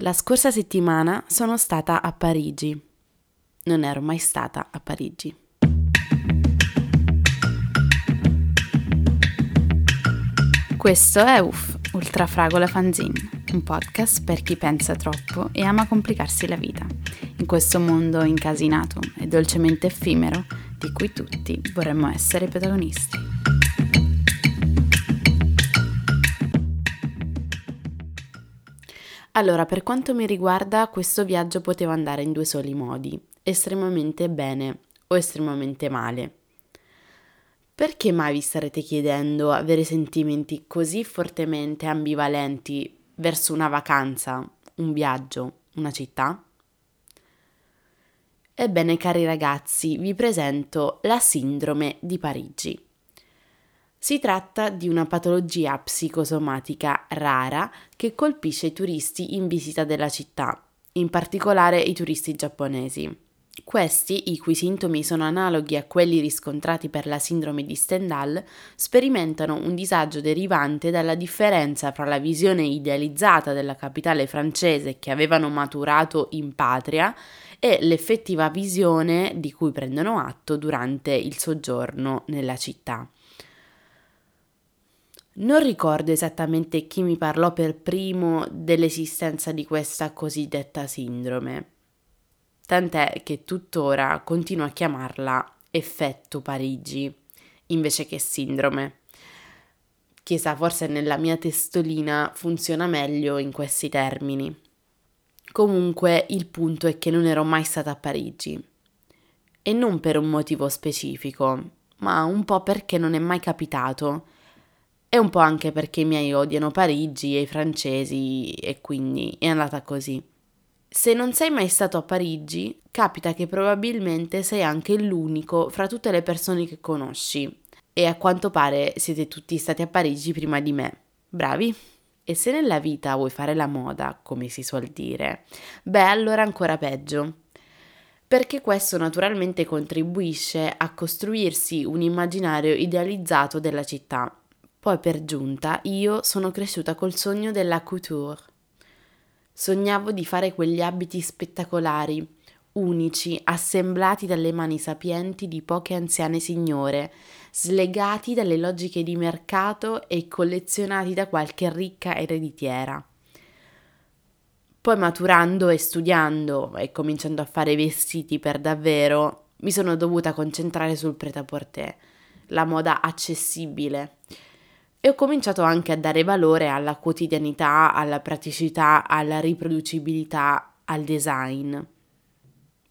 La scorsa settimana sono stata a Parigi. Non ero mai stata a Parigi. Questo è UF, Ultrafragola Fanzine, un podcast per chi pensa troppo e ama complicarsi la vita, in questo mondo incasinato e dolcemente effimero di cui tutti vorremmo essere protagonisti. Allora, per quanto mi riguarda, questo viaggio poteva andare in due soli modi, estremamente bene o estremamente male. Perché mai vi starete chiedendo avere sentimenti così fortemente ambivalenti verso una vacanza, un viaggio, una città? Ebbene, cari ragazzi, vi presento la sindrome di Parigi. Si tratta di una patologia psicosomatica rara che colpisce i turisti in visita della città, in particolare i turisti giapponesi. Questi, i cui sintomi sono analoghi a quelli riscontrati per la sindrome di Stendhal, sperimentano un disagio derivante dalla differenza fra la visione idealizzata della capitale francese che avevano maturato in patria e l'effettiva visione di cui prendono atto durante il soggiorno nella città. Non ricordo esattamente chi mi parlò per primo dell'esistenza di questa cosiddetta sindrome, tant'è che tuttora continuo a chiamarla effetto Parigi invece che sindrome. Chissà, forse nella mia testolina funziona meglio in questi termini. Comunque il punto è che non ero mai stata a Parigi. E non per un motivo specifico, ma un po' perché non è mai capitato e un po' anche perché i miei odiano Parigi e i francesi e quindi è andata così. Se non sei mai stato a Parigi, capita che probabilmente sei anche l'unico fra tutte le persone che conosci. E a quanto pare siete tutti stati a Parigi prima di me. Bravi? E se nella vita vuoi fare la moda, come si suol dire, beh allora ancora peggio. Perché questo naturalmente contribuisce a costruirsi un immaginario idealizzato della città poi per giunta io sono cresciuta col sogno della couture. Sognavo di fare quegli abiti spettacolari, unici, assemblati dalle mani sapienti di poche anziane signore, slegati dalle logiche di mercato e collezionati da qualche ricca ereditiera. Poi maturando e studiando e cominciando a fare vestiti per davvero, mi sono dovuta concentrare sul prêt-à-porter, la moda accessibile, e ho cominciato anche a dare valore alla quotidianità, alla praticità, alla riproducibilità, al design.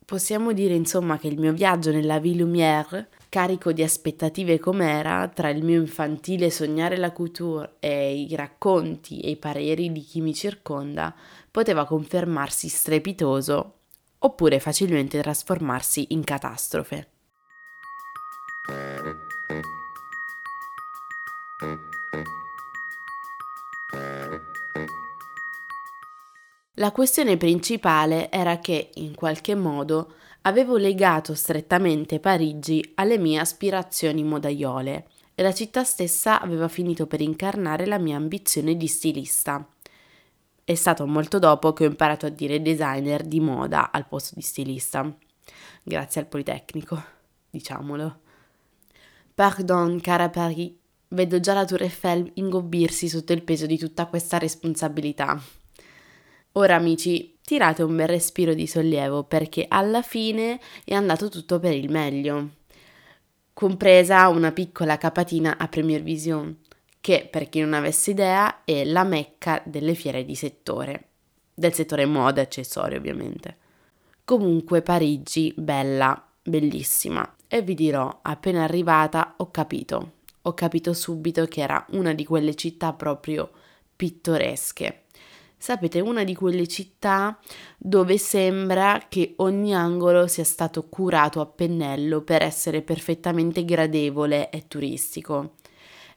Possiamo dire insomma che il mio viaggio nella Ville Lumière, carico di aspettative com'era, tra il mio infantile sognare la couture e i racconti e i pareri di chi mi circonda, poteva confermarsi strepitoso oppure facilmente trasformarsi in catastrofe. La questione principale era che, in qualche modo, avevo legato strettamente Parigi alle mie aspirazioni modaiole e la città stessa aveva finito per incarnare la mia ambizione di stilista. È stato molto dopo che ho imparato a dire designer di moda al posto di stilista. Grazie al Politecnico, diciamolo. Pardon, cara Paris, vedo già la Tour Eiffel ingobbirsi sotto il peso di tutta questa responsabilità. Ora amici, tirate un bel respiro di sollievo perché alla fine è andato tutto per il meglio, compresa una piccola capatina a Premier Vision, che per chi non avesse idea è la mecca delle fiere di settore, del settore moda e accessori ovviamente. Comunque Parigi, bella, bellissima, e vi dirò, appena arrivata ho capito, ho capito subito che era una di quelle città proprio pittoresche Sapete, una di quelle città dove sembra che ogni angolo sia stato curato a pennello per essere perfettamente gradevole e turistico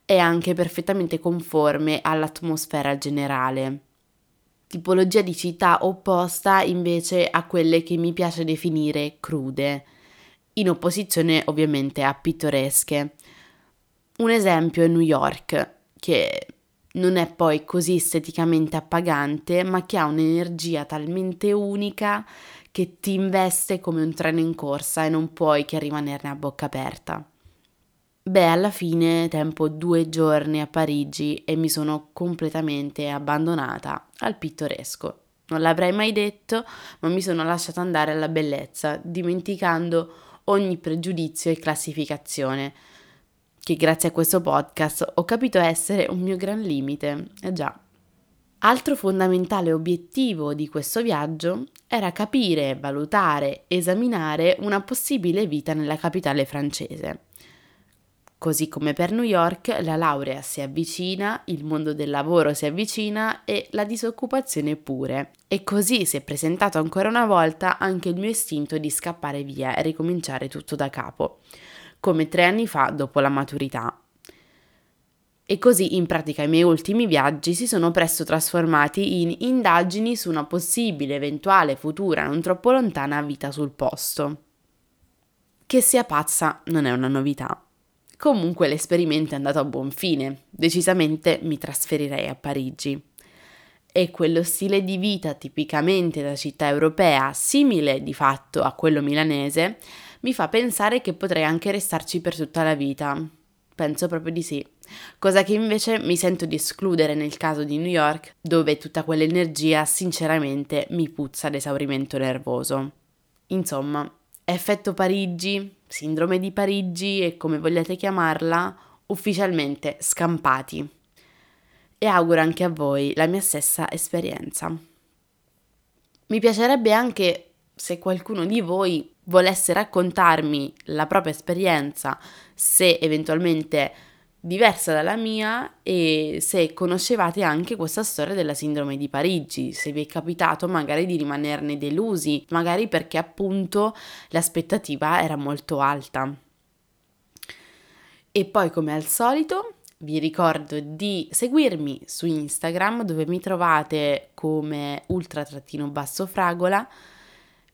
e anche perfettamente conforme all'atmosfera generale. Tipologia di città opposta invece a quelle che mi piace definire crude, in opposizione ovviamente a pittoresche. Un esempio è New York, che non è poi così esteticamente appagante, ma che ha un'energia talmente unica che ti investe come un treno in corsa e non puoi che rimanerne a bocca aperta. Beh, alla fine tempo due giorni a Parigi e mi sono completamente abbandonata al pittoresco. Non l'avrei mai detto, ma mi sono lasciata andare alla bellezza, dimenticando ogni pregiudizio e classificazione, che grazie a questo podcast ho capito essere un mio gran limite. Eh già. Altro fondamentale obiettivo di questo viaggio era capire, valutare, esaminare una possibile vita nella capitale francese. Così come per New York, la laurea si avvicina, il mondo del lavoro si avvicina e la disoccupazione pure. E così si è presentato ancora una volta anche il mio istinto di scappare via e ricominciare tutto da capo, come tre anni fa dopo la maturità. E così in pratica i miei ultimi viaggi si sono presto trasformati in indagini su una possibile, eventuale, futura, non troppo lontana vita sul posto. Che sia pazza non è una novità. Comunque l'esperimento è andato a buon fine, decisamente mi trasferirei a Parigi. E quello stile di vita tipicamente da città europea, simile di fatto a quello milanese, mi fa pensare che potrei anche restarci per tutta la vita. Penso proprio di sì. Cosa che invece mi sento di escludere nel caso di New York, dove tutta quell'energia sinceramente mi puzza d'esaurimento nervoso. Insomma, effetto Parigi, sindrome di Parigi e come vogliate chiamarla, ufficialmente scampati. E auguro anche a voi la mia stessa esperienza. Mi piacerebbe anche se qualcuno di voi volesse raccontarmi la propria esperienza, se eventualmente diversa dalla mia e se conoscevate anche questa storia della sindrome di Parigi, se vi è capitato magari di rimanerne delusi, magari perché appunto l'aspettativa era molto alta. E poi come al solito vi ricordo di seguirmi su Instagram dove mi trovate come ultra-fragola.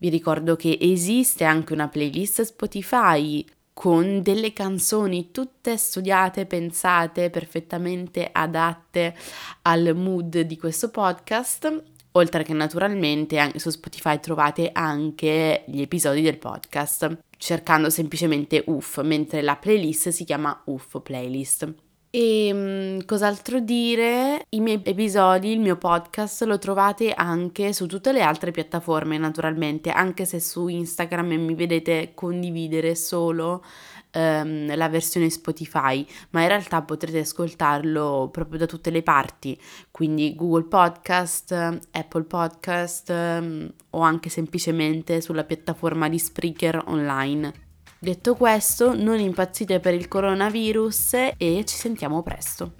Vi ricordo che esiste anche una playlist Spotify con delle canzoni tutte studiate, pensate, perfettamente adatte al mood di questo podcast. Oltre che naturalmente su Spotify trovate anche gli episodi del podcast cercando semplicemente UF, mentre la playlist si chiama UF Playlist. E um, cos'altro dire? I miei episodi, il mio podcast lo trovate anche su tutte le altre piattaforme, naturalmente, anche se su Instagram mi vedete condividere solo um, la versione Spotify, ma in realtà potrete ascoltarlo proprio da tutte le parti, quindi Google Podcast, Apple Podcast um, o anche semplicemente sulla piattaforma di Spreaker online. Detto questo, non impazzite per il coronavirus e ci sentiamo presto.